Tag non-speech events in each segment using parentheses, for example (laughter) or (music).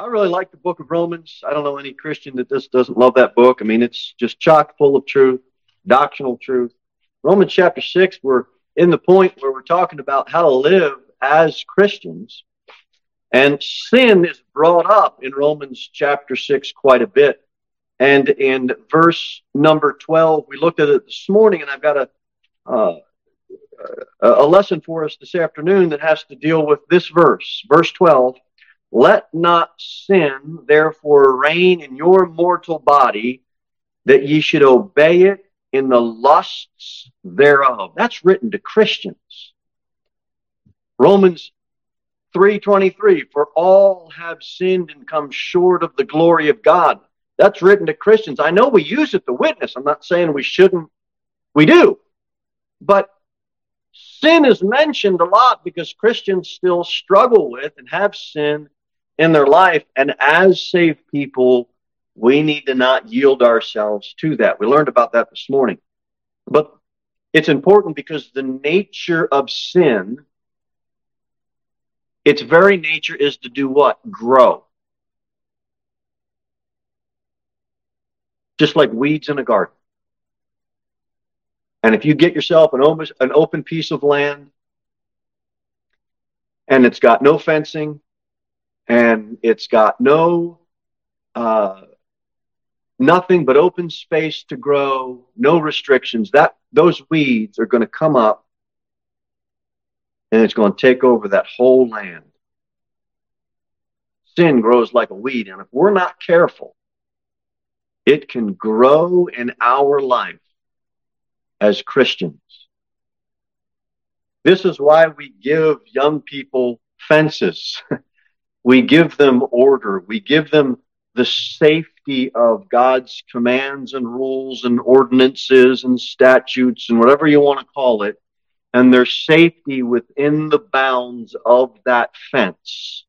I really like the book of Romans. I don't know any Christian that just doesn't love that book. I mean, it's just chock full of truth, doctrinal truth. Romans chapter 6, we're in the point where we're talking about how to live as Christians. And sin is brought up in Romans chapter 6 quite a bit. And in verse number 12, we looked at it this morning, and I've got a, uh, a lesson for us this afternoon that has to deal with this verse. Verse 12 Let not sin therefore reign in your mortal body, that ye should obey it in the lusts thereof. That's written to Christians. Romans 3:23 for all have sinned and come short of the glory of God. That's written to Christians. I know we use it to witness. I'm not saying we shouldn't. We do. But sin is mentioned a lot because Christians still struggle with and have sin in their life and as saved people we need to not yield ourselves to that. We learned about that this morning. But it's important because the nature of sin, its very nature is to do what? Grow. Just like weeds in a garden. And if you get yourself an open, an open piece of land and it's got no fencing and it's got no uh, nothing but open space to grow, no restrictions. That those weeds are going to come up and it's going to take over that whole land. Sin grows like a weed, and if we're not careful, it can grow in our life as Christians. This is why we give young people fences. (laughs) we give them order. We give them the safety of God's commands and rules and ordinances and statutes and whatever you want to call it, and their safety within the bounds of that fence.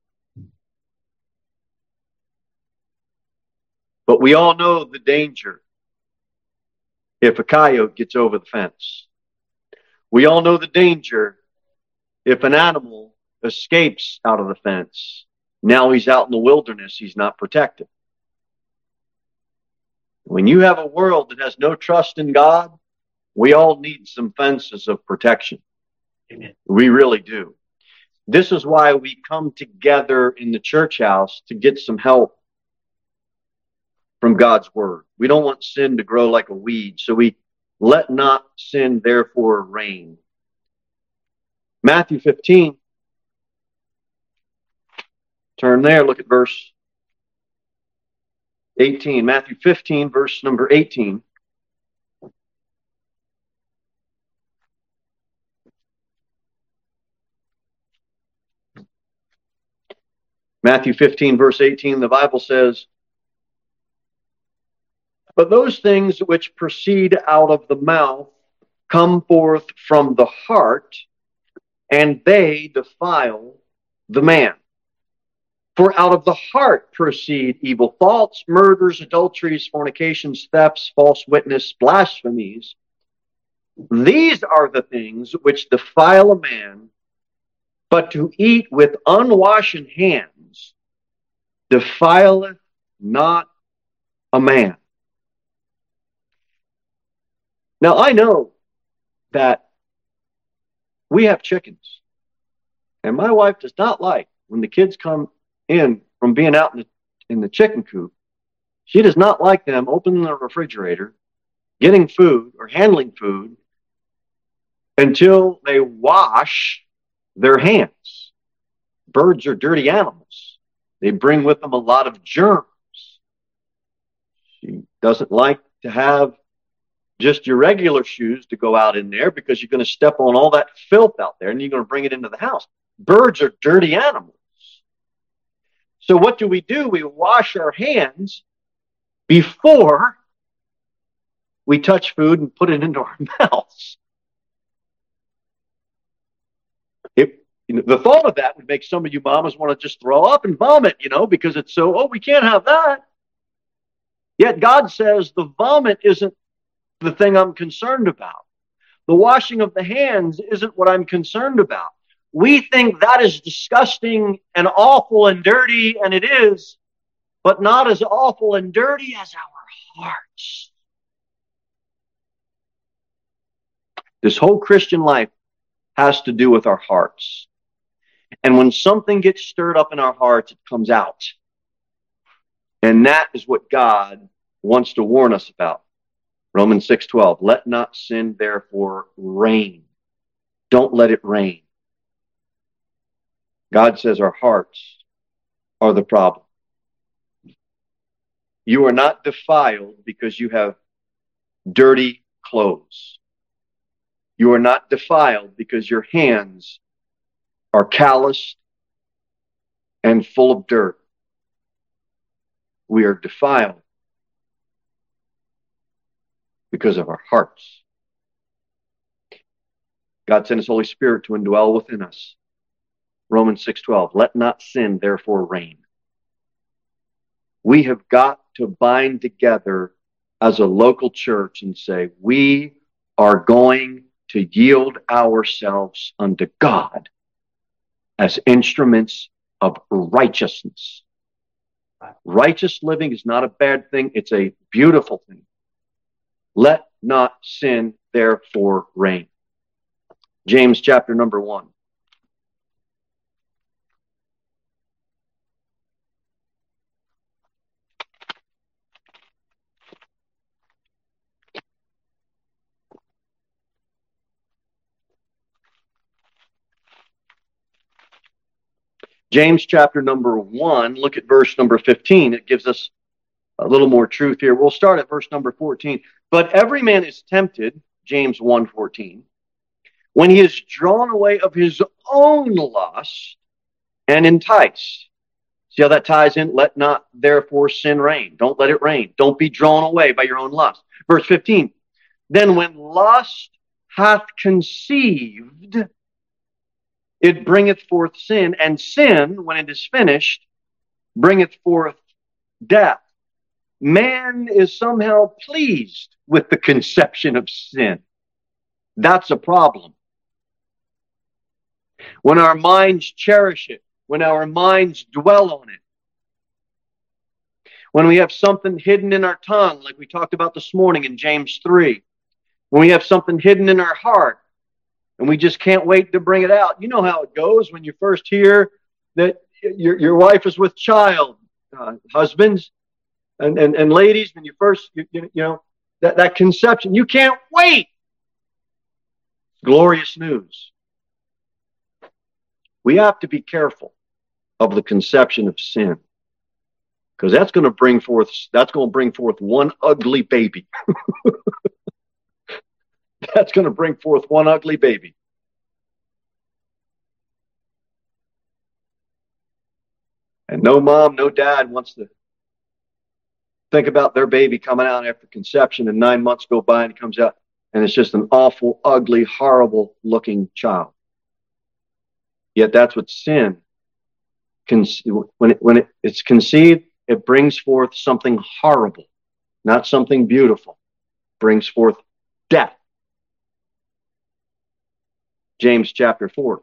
But we all know the danger if a coyote gets over the fence. We all know the danger if an animal escapes out of the fence. Now he's out in the wilderness, he's not protected. When you have a world that has no trust in God, we all need some fences of protection. Amen. We really do. This is why we come together in the church house to get some help from God's word. We don't want sin to grow like a weed, so we let not sin therefore reign. Matthew 15. Turn there, look at verse 18. Matthew 15, verse number 18. Matthew 15, verse 18, the Bible says, But those things which proceed out of the mouth come forth from the heart, and they defile the man. For out of the heart proceed evil thoughts, murders, adulteries, fornications, thefts, false witness, blasphemies. These are the things which defile a man, but to eat with unwashen hands defileth not a man. Now I know that we have chickens, and my wife does not like when the kids come in from being out in the, in the chicken coop. She does not like them opening the refrigerator, getting food or handling food until they wash their hands. Birds are dirty animals. They bring with them a lot of germs. She doesn't like to have just your regular shoes to go out in there because you're going to step on all that filth out there and you're going to bring it into the house. Birds are dirty animals. So what do we do? We wash our hands before we touch food and put it into our (laughs) mouths. If, you know, the thought of that would make some of you mamas want to just throw up and vomit, you know, because it's so, oh, we can't have that. Yet God says the vomit isn't the thing I'm concerned about. The washing of the hands isn't what I'm concerned about we think that is disgusting and awful and dirty, and it is. but not as awful and dirty as our hearts. This whole Christian life has to do with our hearts. And when something gets stirred up in our hearts, it comes out. And that is what God wants to warn us about. Romans 6:12, let not sin therefore reign. Don't let it reign. God says our hearts are the problem. You are not defiled because you have dirty clothes. You are not defiled because your hands are calloused and full of dirt. We are defiled because of our hearts. God sent his Holy Spirit to indwell within us. Romans 6:12 Let not sin therefore reign. We have got to bind together as a local church and say we are going to yield ourselves unto God as instruments of righteousness. Righteous living is not a bad thing, it's a beautiful thing. Let not sin therefore reign. James chapter number one. James chapter number one, look at verse number 15. It gives us a little more truth here. We'll start at verse number 14. But every man is tempted, James 1 14, when he is drawn away of his own lust and enticed. See how that ties in? Let not therefore sin reign. Don't let it reign. Don't be drawn away by your own lust. Verse 15. Then when lust hath conceived, it bringeth forth sin, and sin, when it is finished, bringeth forth death. Man is somehow pleased with the conception of sin. That's a problem. When our minds cherish it, when our minds dwell on it, when we have something hidden in our tongue, like we talked about this morning in James 3, when we have something hidden in our heart, and we just can't wait to bring it out. You know how it goes when you first hear that your, your wife is with child, uh, husbands and, and, and ladies, when you first, you, you know, that, that conception, you can't wait. Glorious news. We have to be careful of the conception of sin because that's going to bring forth that's going to bring forth one ugly baby (laughs) (laughs) that's going to bring forth one ugly baby. And no mom, no dad wants to think about their baby coming out after conception and nine months go by and he comes out and it's just an awful, ugly, horrible looking child. Yet that's what sin, when, it, when it, it's conceived, it brings forth something horrible, not something beautiful. It brings forth death. James chapter 4.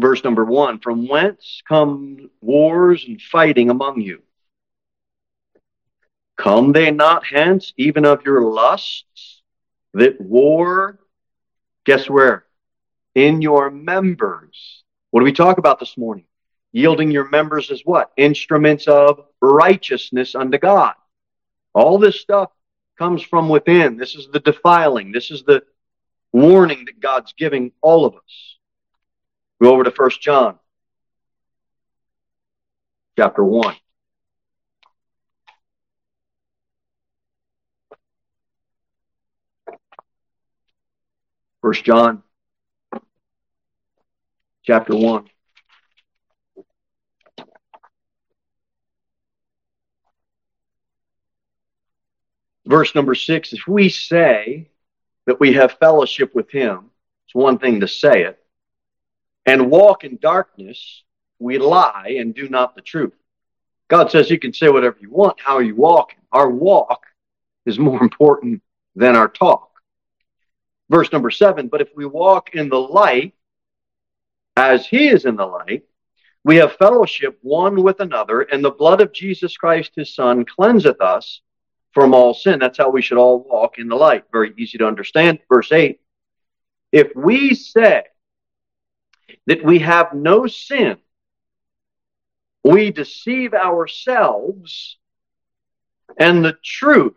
Verse number 1 From whence come wars and fighting among you? Come they not hence, even of your lusts, that war, guess where? In your members. What do we talk about this morning? Yielding your members as what? Instruments of righteousness unto God. All this stuff comes from within. This is the defiling. This is the warning that God's giving all of us. Go over to First John chapter 1. First John chapter 1. Verse number six, if we say that we have fellowship with him, it's one thing to say it, and walk in darkness, we lie and do not the truth. God says you can say whatever you want. How are you walking? Our walk is more important than our talk. Verse number seven, but if we walk in the light, as he is in the light, we have fellowship one with another, and the blood of Jesus Christ, his son, cleanseth us from all sin. That's how we should all walk in the light. Very easy to understand. Verse 8 If we say that we have no sin, we deceive ourselves, and the truth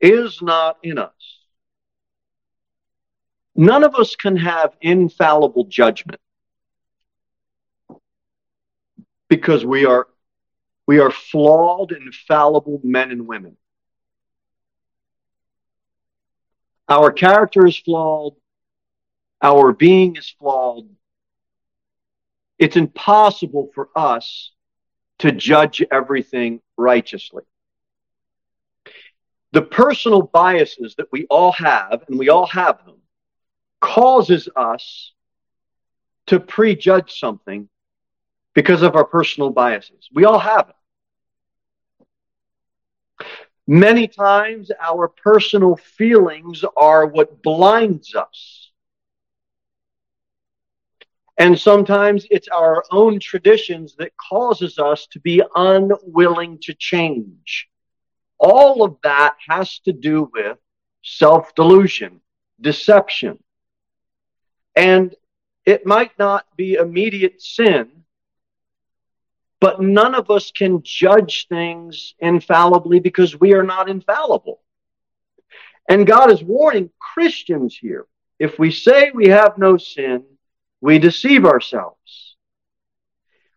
is not in us. None of us can have infallible judgment because we are we are flawed and fallible men and women. Our character is flawed. Our being is flawed. It's impossible for us to judge everything righteously. The personal biases that we all have, and we all have them, causes us to prejudge something because of our personal biases. We all have it. Many times our personal feelings are what blinds us. And sometimes it's our own traditions that causes us to be unwilling to change. All of that has to do with self delusion, deception. And it might not be immediate sin, but none of us can judge things infallibly because we are not infallible. And God is warning Christians here. If we say we have no sin, we deceive ourselves.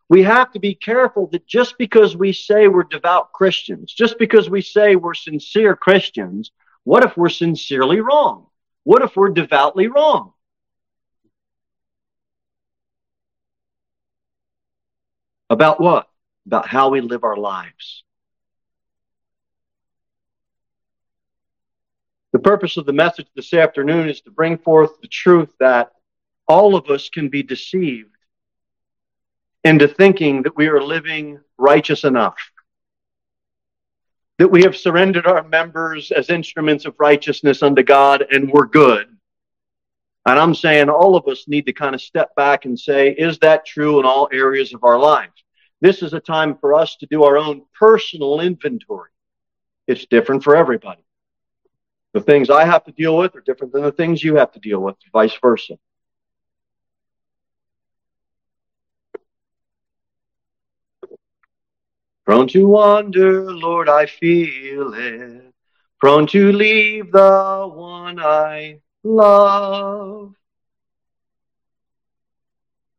We have to be careful that just because we say we're devout Christians, just because we say we're sincere Christians, what if we're sincerely wrong? What if we're devoutly wrong? About what? About how we live our lives. The purpose of the message this afternoon is to bring forth the truth that all of us can be deceived into thinking that we are living righteous enough, that we have surrendered our members as instruments of righteousness unto God and we're good. And I'm saying all of us need to kind of step back and say, is that true in all areas of our lives? This is a time for us to do our own personal inventory. It's different for everybody. The things I have to deal with are different than the things you have to deal with, vice versa. Prone to wander, Lord, I feel it. Prone to leave the one I love.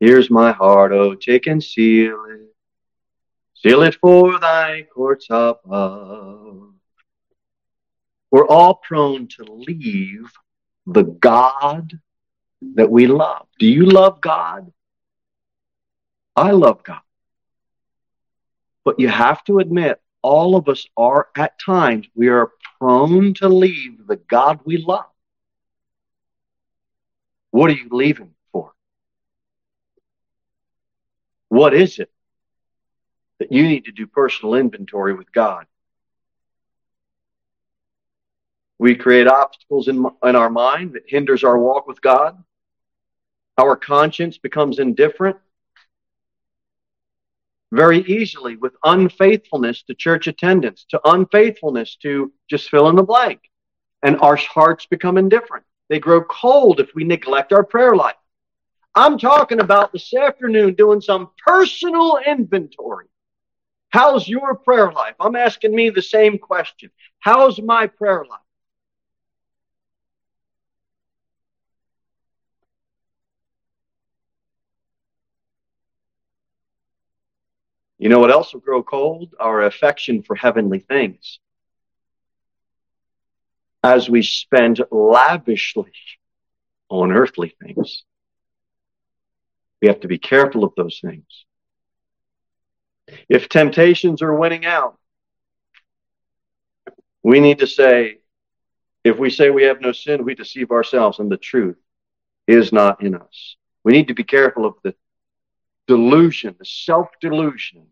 Here's my heart, oh, take and seal it. Seal it for thy courts above. We're all prone to leave the God that we love. Do you love God? I love God. But you have to admit, all of us are at times, we are prone to leave the God we love. What are you leaving for? What is it that you need to do personal inventory with God. We create obstacles in, in our mind that hinders our walk with God. Our conscience becomes indifferent very easily with unfaithfulness to church attendance, to unfaithfulness to just fill in the blank. And our hearts become indifferent. They grow cold if we neglect our prayer life. I'm talking about this afternoon doing some personal inventory How's your prayer life? I'm asking me the same question. How's my prayer life? You know what else will grow cold? Our affection for heavenly things. As we spend lavishly on earthly things, we have to be careful of those things. If temptations are winning out, we need to say, if we say we have no sin, we deceive ourselves and the truth is not in us. We need to be careful of the delusion, the self delusion,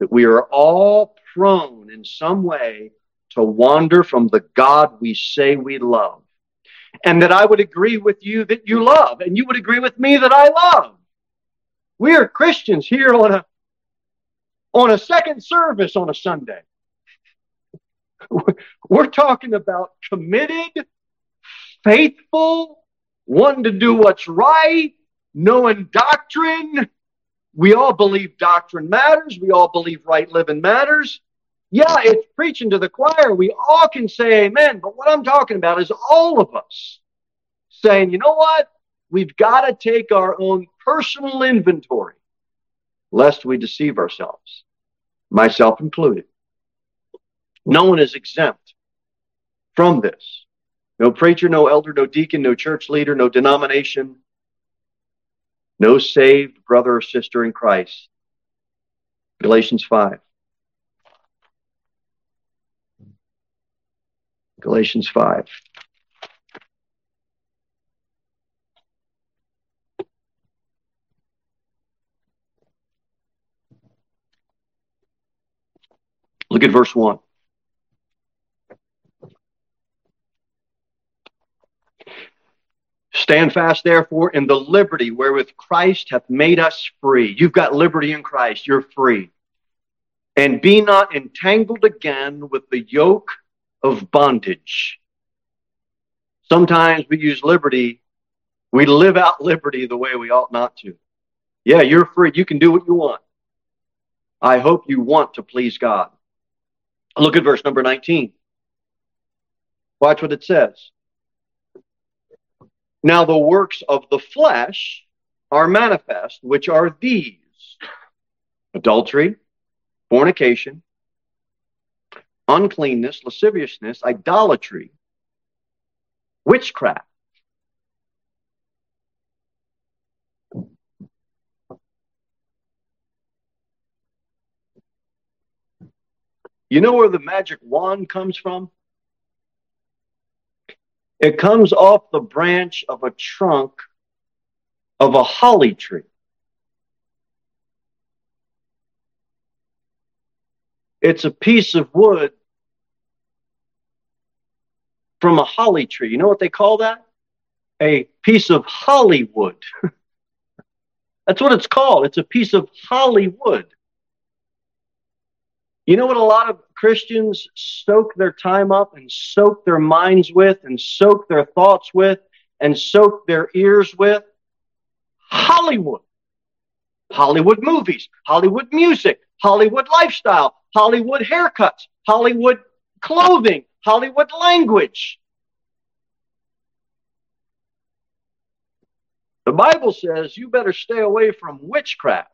that we are all prone in some way to wander from the God we say we love. and that I would agree with you that you love, and you would agree with me that I love. We are Christians here on a on a second service on a Sunday. (laughs) We're talking about committed, faithful, wanting to do what's right, knowing doctrine. We all believe doctrine matters. We all believe right living matters. Yeah, it's preaching to the choir. We all can say amen. But what I'm talking about is all of us saying, you know what? We've got to take our own personal inventory lest we deceive ourselves, myself included. No one is exempt from this. No preacher, no elder, no deacon, no church leader, no denomination, no saved brother or sister in Christ. Galatians 5. Galatians 5. Look at verse 1. Stand fast, therefore, in the liberty wherewith Christ hath made us free. You've got liberty in Christ. You're free. And be not entangled again with the yoke of bondage. Sometimes we use liberty, we live out liberty the way we ought not to. Yeah, you're free. You can do what you want. I hope you want to please God. Look at verse number 19. Watch what it says. Now the works of the flesh are manifest, which are these adultery, fornication, uncleanness, lasciviousness, idolatry, witchcraft. You know where the magic wand comes from? It comes off the branch of a trunk of a holly tree. It's a piece of wood from a holly tree. You know what they call that? A piece of Hollywood. (laughs) That's what it's called. It's a piece of Hollywood. You know what a lot of Christians soak their time up and soak their minds with and soak their thoughts with and soak their ears with? Hollywood. Hollywood movies, Hollywood music, Hollywood lifestyle, Hollywood haircuts, Hollywood clothing, Hollywood language. The Bible says you better stay away from witchcraft.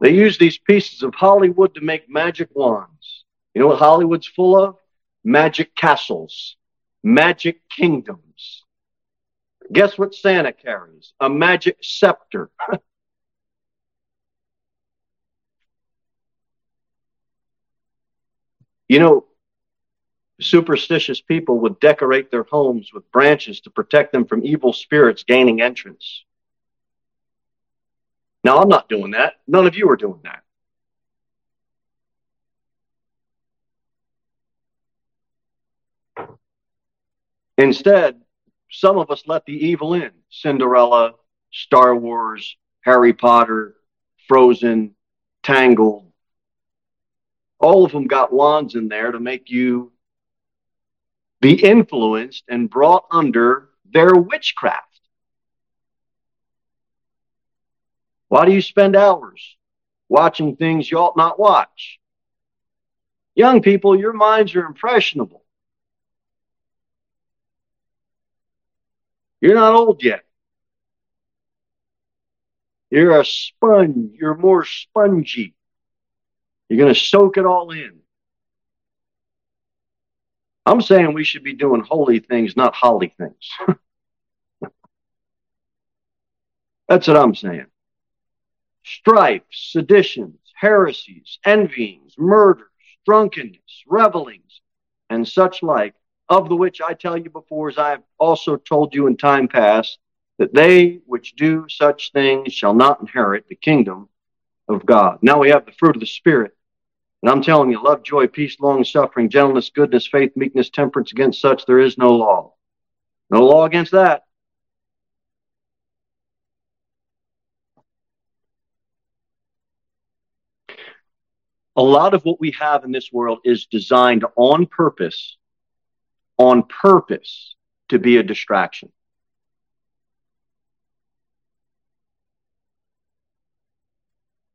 They use these pieces of Hollywood to make magic wands. You know what Hollywood's full of? Magic castles, magic kingdoms. Guess what Santa carries? A magic scepter. (laughs) you know, superstitious people would decorate their homes with branches to protect them from evil spirits gaining entrance. Now, I'm not doing that. None of you are doing that. Instead, some of us let the evil in. Cinderella, Star Wars, Harry Potter, Frozen, Tangled. All of them got wands in there to make you be influenced and brought under their witchcraft. Why do you spend hours watching things you ought not watch? Young people, your minds are impressionable. You're not old yet. You're a sponge. You're more spongy. You're going to soak it all in. I'm saying we should be doing holy things, not holly things. (laughs) That's what I'm saying strife, seditions, heresies, envyings, murders, drunkenness, revelings, and such like, of the which I tell you before, as I have also told you in time past, that they which do such things shall not inherit the kingdom of God. Now we have the fruit of the Spirit And I'm telling you, love, joy, peace, long suffering, gentleness, goodness, faith, meekness, temperance, against such there is no law. No law against that. A lot of what we have in this world is designed on purpose, on purpose to be a distraction.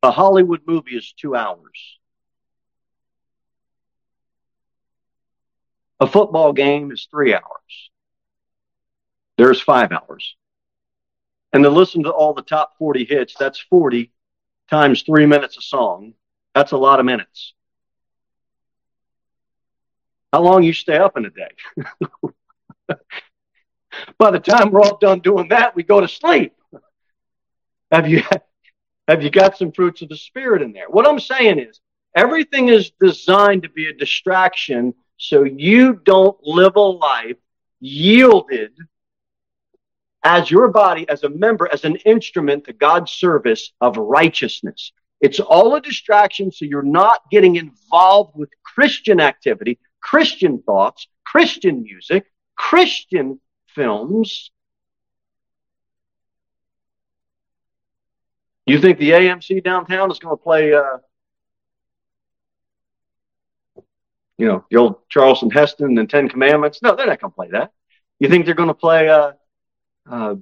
A Hollywood movie is two hours. A football game is three hours. There's five hours. And to listen to all the top 40 hits, that's 40 times three minutes a song. That's a lot of minutes. How long you stay up in a day? (laughs) By the time we're all done doing that, we go to sleep. Have you have you got some fruits of the spirit in there? What I'm saying is everything is designed to be a distraction so you don't live a life yielded as your body, as a member, as an instrument to God's service of righteousness. It's all a distraction so you're not getting involved with Christian activity, Christian thoughts, Christian music, Christian films. You think the AMC downtown is going to play uh, you know, the old Charleston Heston and Ten Commandments. No, they're not going to play that. You think they're going to play uh, uh,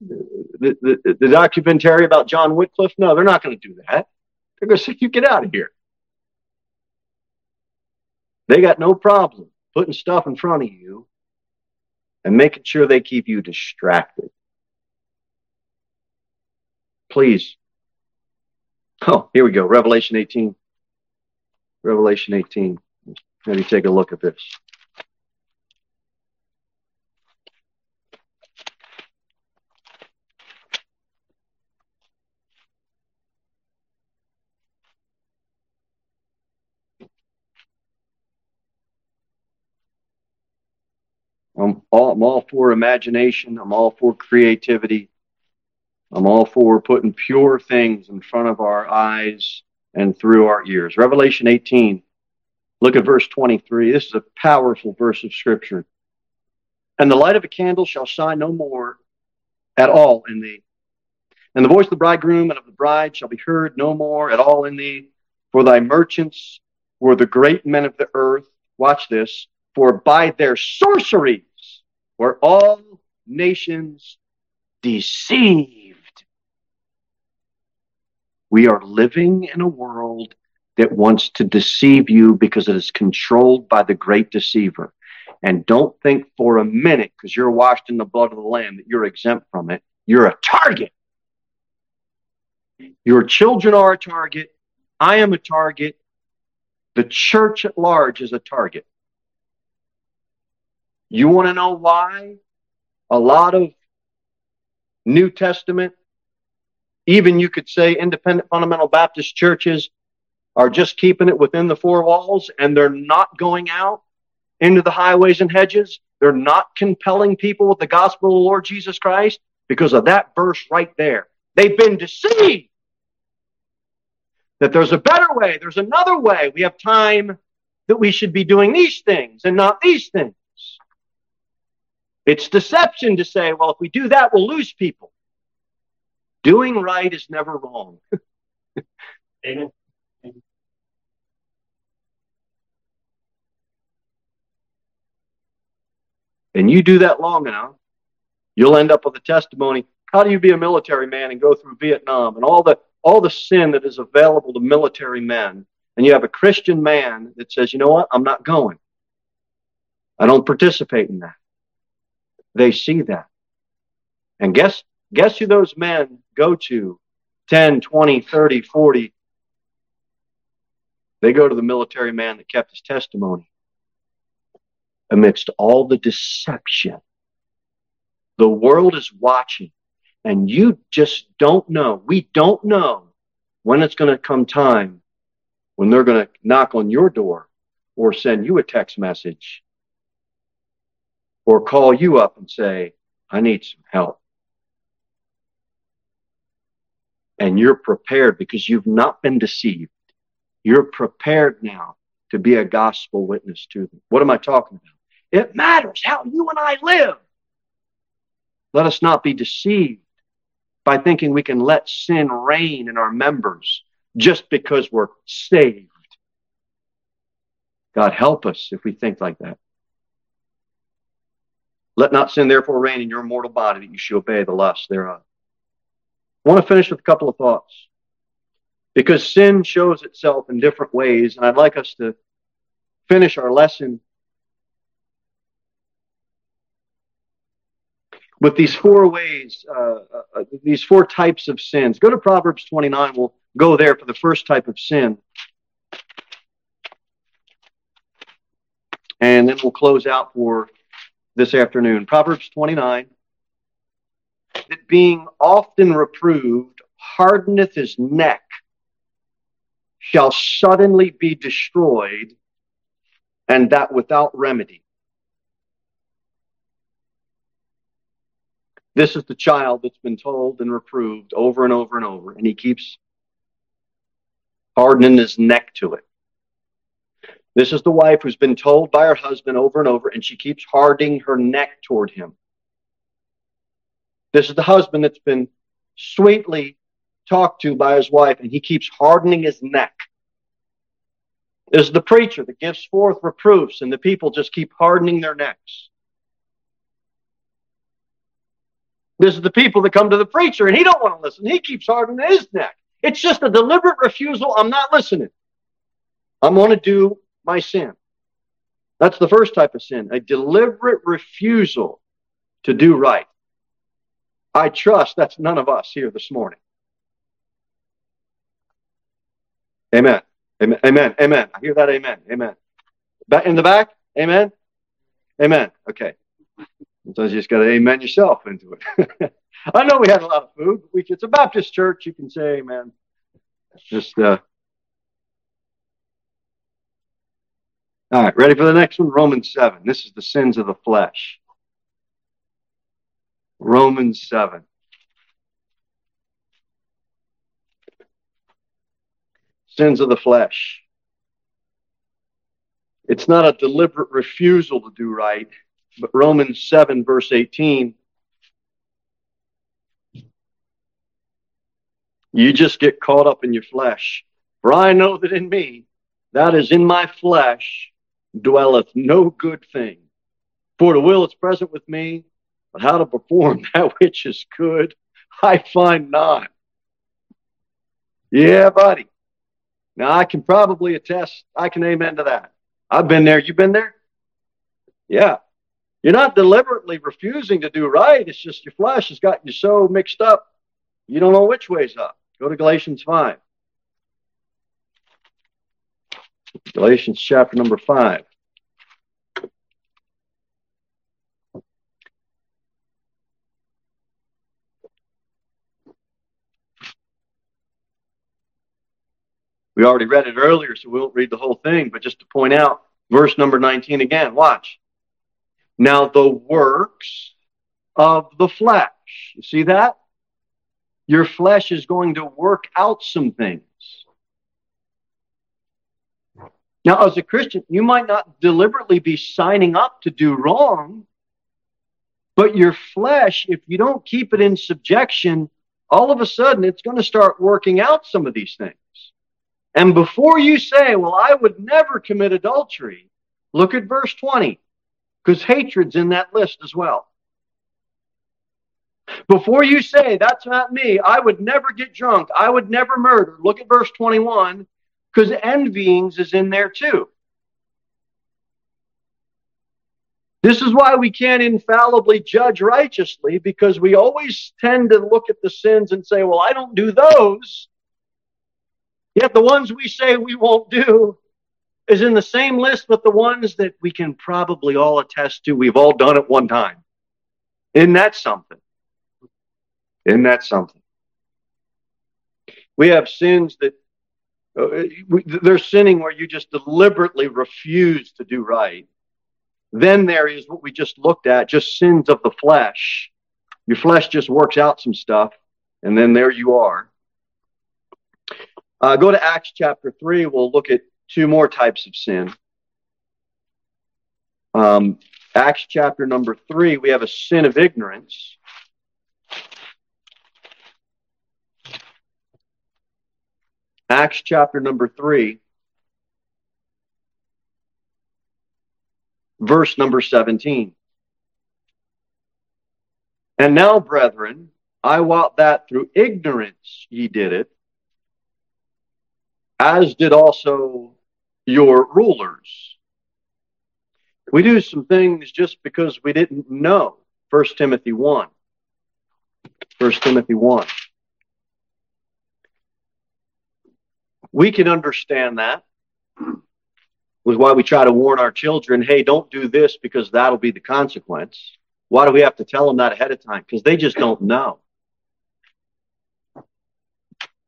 the, the, the documentary about John Wycliffe? No, they're not going to do that. They're going to say, you get out of here. They got no problem putting stuff in front of you and making sure they keep you distracted. Please. Oh, here we go. Revelation 18. Revelation 18. Maybe take a look at this. I'm all, I'm all for imagination. I'm all for creativity. I'm all for putting pure things in front of our eyes and through our ears. Revelation 18 Look at verse 23. This is a powerful verse of scripture. And the light of a candle shall shine no more at all in thee. And the voice of the bridegroom and of the bride shall be heard no more at all in thee. For thy merchants were the great men of the earth. Watch this. For by their sorceries were all nations deceived. We are living in a world that wants to deceive you because it is controlled by the great deceiver. And don't think for a minute, because you're washed in the blood of the Lamb, that you're exempt from it. You're a target. Your children are a target. I am a target. The church at large is a target. You want to know why? A lot of New Testament, even you could say independent fundamental Baptist churches, are just keeping it within the four walls and they're not going out into the highways and hedges. They're not compelling people with the gospel of the Lord Jesus Christ because of that verse right there. They've been deceived that there's a better way, there's another way. We have time that we should be doing these things and not these things. It's deception to say, well, if we do that, we'll lose people. Doing right is never wrong. (laughs) Amen. And you do that long enough, you'll end up with a testimony. How do you be a military man and go through Vietnam and all the all the sin that is available to military men? And you have a Christian man that says, you know what, I'm not going. I don't participate in that. They see that. And guess guess who those men go to 10, 20, 30, 40. They go to the military man that kept his testimony amidst all the deception. The world is watching, and you just don't know. We don't know when it's going to come time when they're going to knock on your door or send you a text message or call you up and say, I need some help. And you're prepared because you've not been deceived. you're prepared now to be a gospel witness to them. What am I talking about? It matters how you and I live. Let us not be deceived by thinking we can let sin reign in our members just because we're saved. God help us if we think like that. Let not sin therefore reign in your mortal body that you should obey the lust thereof. I want to finish with a couple of thoughts because sin shows itself in different ways, and I'd like us to finish our lesson with these four ways, uh, uh, uh, these four types of sins. Go to Proverbs 29. We'll go there for the first type of sin. And then we'll close out for this afternoon. Proverbs 29. That being often reproved hardeneth his neck, shall suddenly be destroyed, and that without remedy. This is the child that's been told and reproved over and over and over, and he keeps hardening his neck to it. This is the wife who's been told by her husband over and over, and she keeps hardening her neck toward him. This is the husband that's been sweetly talked to by his wife, and he keeps hardening his neck. This is the preacher that gives forth reproofs, and the people just keep hardening their necks. This is the people that come to the preacher and he don't want to listen. He keeps hardening his neck. It's just a deliberate refusal. I'm not listening. I'm going to do my sin. That's the first type of sin, a deliberate refusal to do right. I trust that's none of us here this morning. Amen. Amen. Amen. Amen. I hear that. Amen. Amen. Back in the back. Amen. Amen. Okay. Sometimes you just got to amen yourself into it. (laughs) I know we had a lot of food. We, it's a Baptist church. You can say amen. Just, uh, all right, ready for the next one? Romans 7. This is the sins of the flesh. Romans 7. Sins of the flesh. It's not a deliberate refusal to do right but Romans 7, verse 18, you just get caught up in your flesh. For I know that in me, that is in my flesh, dwelleth no good thing. For the will is present with me, but how to perform (laughs) that which is good, I find not. Yeah, buddy. Now I can probably attest, I can amen to that. I've been there. You've been there? Yeah. You're not deliberately refusing to do right. It's just your flesh has got you so mixed up, you don't know which way's up. Go to Galatians 5. Galatians chapter number 5. We already read it earlier, so we won't read the whole thing, but just to point out, verse number 19 again. Watch. Now, the works of the flesh. You see that? Your flesh is going to work out some things. Now, as a Christian, you might not deliberately be signing up to do wrong, but your flesh, if you don't keep it in subjection, all of a sudden it's going to start working out some of these things. And before you say, well, I would never commit adultery, look at verse 20 because hatred's in that list as well. Before you say, that's not me, I would never get drunk, I would never murder, look at verse 21, because envyings is in there too. This is why we can't infallibly judge righteously because we always tend to look at the sins and say, well, I don't do those. Yet the ones we say we won't do, is in the same list with the ones that we can probably all attest to. We've all done it one time. Isn't that something? Isn't that something? We have sins that uh, we, they're sinning where you just deliberately refuse to do right. Then there is what we just looked at, just sins of the flesh. Your flesh just works out some stuff, and then there you are. Uh, go to Acts chapter 3. We'll look at two more types of sin. Um, Acts chapter number 3, we have a sin of ignorance. Acts chapter number 3, verse number 17. And now, brethren, I wot that through ignorance ye did it, as did also your rulers. We do some things just because we didn't know. 1 Timothy 1. 1 Timothy 1. We can understand that. Was why we try to warn our children, hey, don't do this because that'll be the consequence. Why do we have to tell them that ahead of time? Because they just don't know.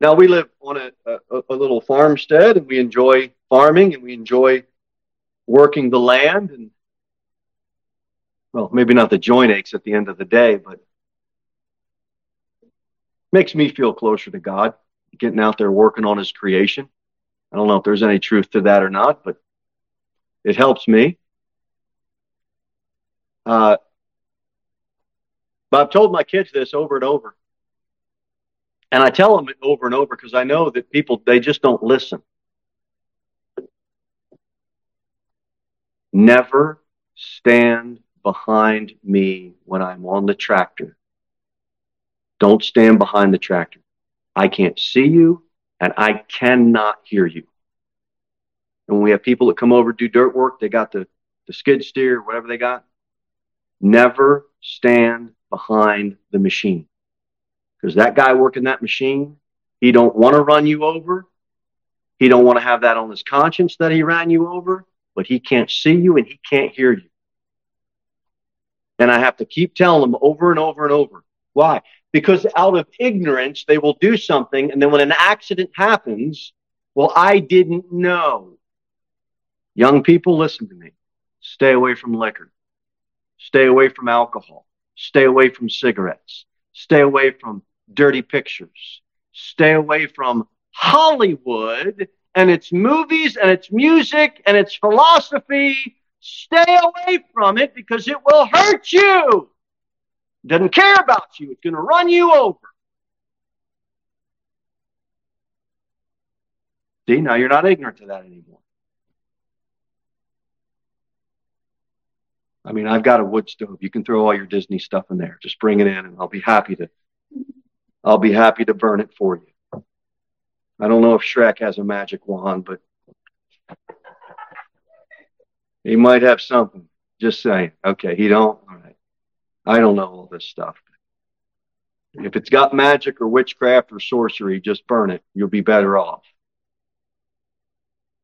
Now we live on a, a, a, little farmstead and we enjoy farming and we enjoy working the land and well, maybe not the joint aches at the end of the day, but makes me feel closer to God, getting out there working on his creation. I don't know if there's any truth to that or not, but it helps me. Uh, but I've told my kids this over and over. And I tell them it over and over because I know that people, they just don't listen. Never stand behind me when I'm on the tractor. Don't stand behind the tractor. I can't see you and I cannot hear you. And when we have people that come over do dirt work, they got the, the skid steer, whatever they got. Never stand behind the machine. Because that guy working that machine, he don't want to run you over. He don't want to have that on his conscience that he ran you over, but he can't see you and he can't hear you. And I have to keep telling them over and over and over. Why? Because out of ignorance, they will do something. And then when an accident happens, well, I didn't know. Young people, listen to me. Stay away from liquor. Stay away from alcohol. Stay away from cigarettes. Stay away from dirty pictures. Stay away from Hollywood and its movies and its music and its philosophy. Stay away from it because it will hurt you. It doesn't care about you. It's going to run you over. See, now you're not ignorant to that anymore. I mean, I've got a wood stove. You can throw all your Disney stuff in there. Just bring it in and I'll be happy to I'll be happy to burn it for you. I don't know if Shrek has a magic wand, but he might have something. Just saying. Okay, he don't. All right. I don't know all this stuff. If it's got magic or witchcraft or sorcery, just burn it. You'll be better off.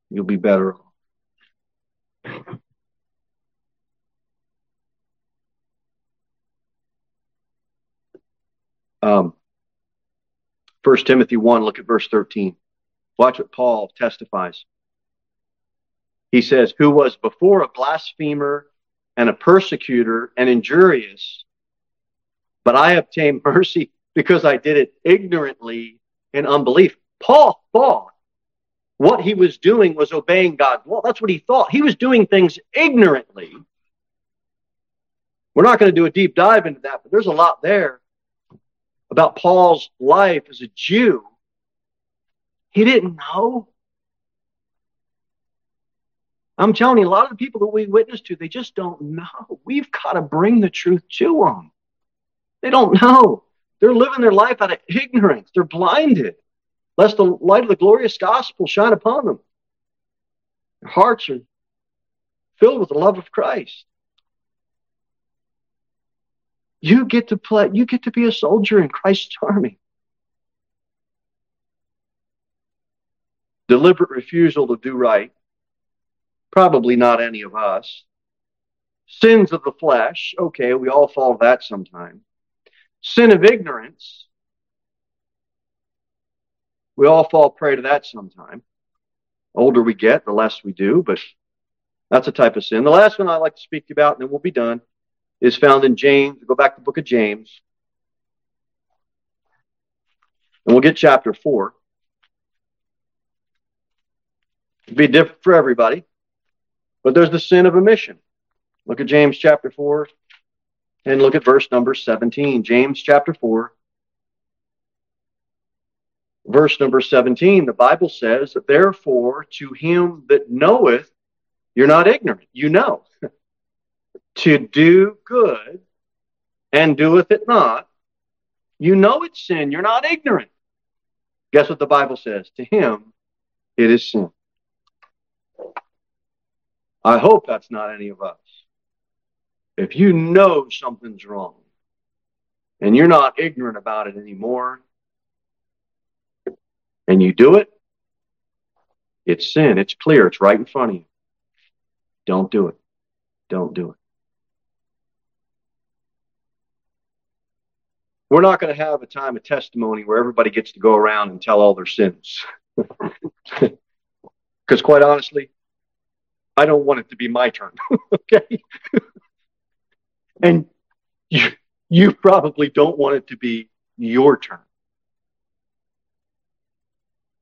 You'll be better off. Um, 1 Timothy 1, look at verse 13. Watch what Paul testifies. He says, Who was before a blasphemer and a persecutor and injurious, but I obtained (laughs) mercy because I did it ignorantly in unbelief. Paul thought what he was doing was obeying God's law. That's what he thought. He was doing things ignorantly. We're not going to do a deep dive into that, but there's a lot there about Paul's life as a Jew, he didn't know. I'm telling you, a lot of the people that we witness to, they just don't know. We've got to bring the truth to them. They don't know. They're living their life out of ignorance. They're blinded, lest the light of the glorious gospel shine upon them. Their hearts are filled with the love of Christ. You get to play, you get to be a soldier in Christ's army. Deliberate refusal to do right. Probably not any of us. Sins of the flesh. Okay, we all fall that sometime. Sin of ignorance. We all fall prey to that sometime. Older we get, the less we do, but that's a type of sin. The last one I'd like to speak about, and then we'll be done, is found in James. Go back to the book of James. And we'll get chapter 4. It'd be different for everybody. But there's the sin of omission. Look at James chapter 4 and look at verse number 17. James chapter 4, verse number 17. The Bible says, that Therefore, to him that knoweth, you're not ignorant, you know. (laughs) to do good and doeth it not, you know it's sin, you're not ignorant. Guess what the Bible says? To him, it is sin. I hope that's not any of us. If you know something's wrong and you're not ignorant about it anymore, and you do it, it's sin. It's clear. It's right in front of you. Don't do it. Don't do it. We're not going to have a time of testimony where everybody gets to go around and tell all their sins. (laughs) Because quite honestly, I don't want it to be my turn. (laughs) okay? and you, you probably don't want it to be your turn.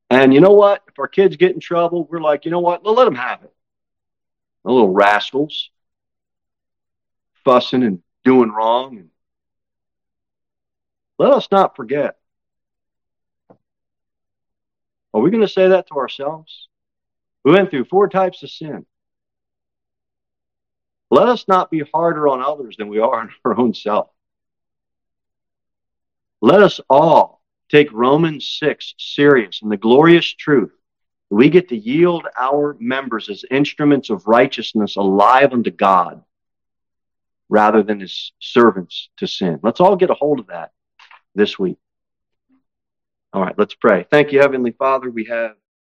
And you know what? If our kids get in trouble, we're like, you know what? let them have it. The little rascals fussing and doing wrong. And let us not forget. Are we going to say that to ourselves? We went through four types of sin. Let us not be harder on others than we are (laughs) on our own self. Let us all take Romans 6 serious and the glorious truth. We get to yield our members as instruments of righteousness alive unto God rather than as servants to sin. Let's all get a hold of that this week. All right, let's pray. Thank you, Heavenly Father. We have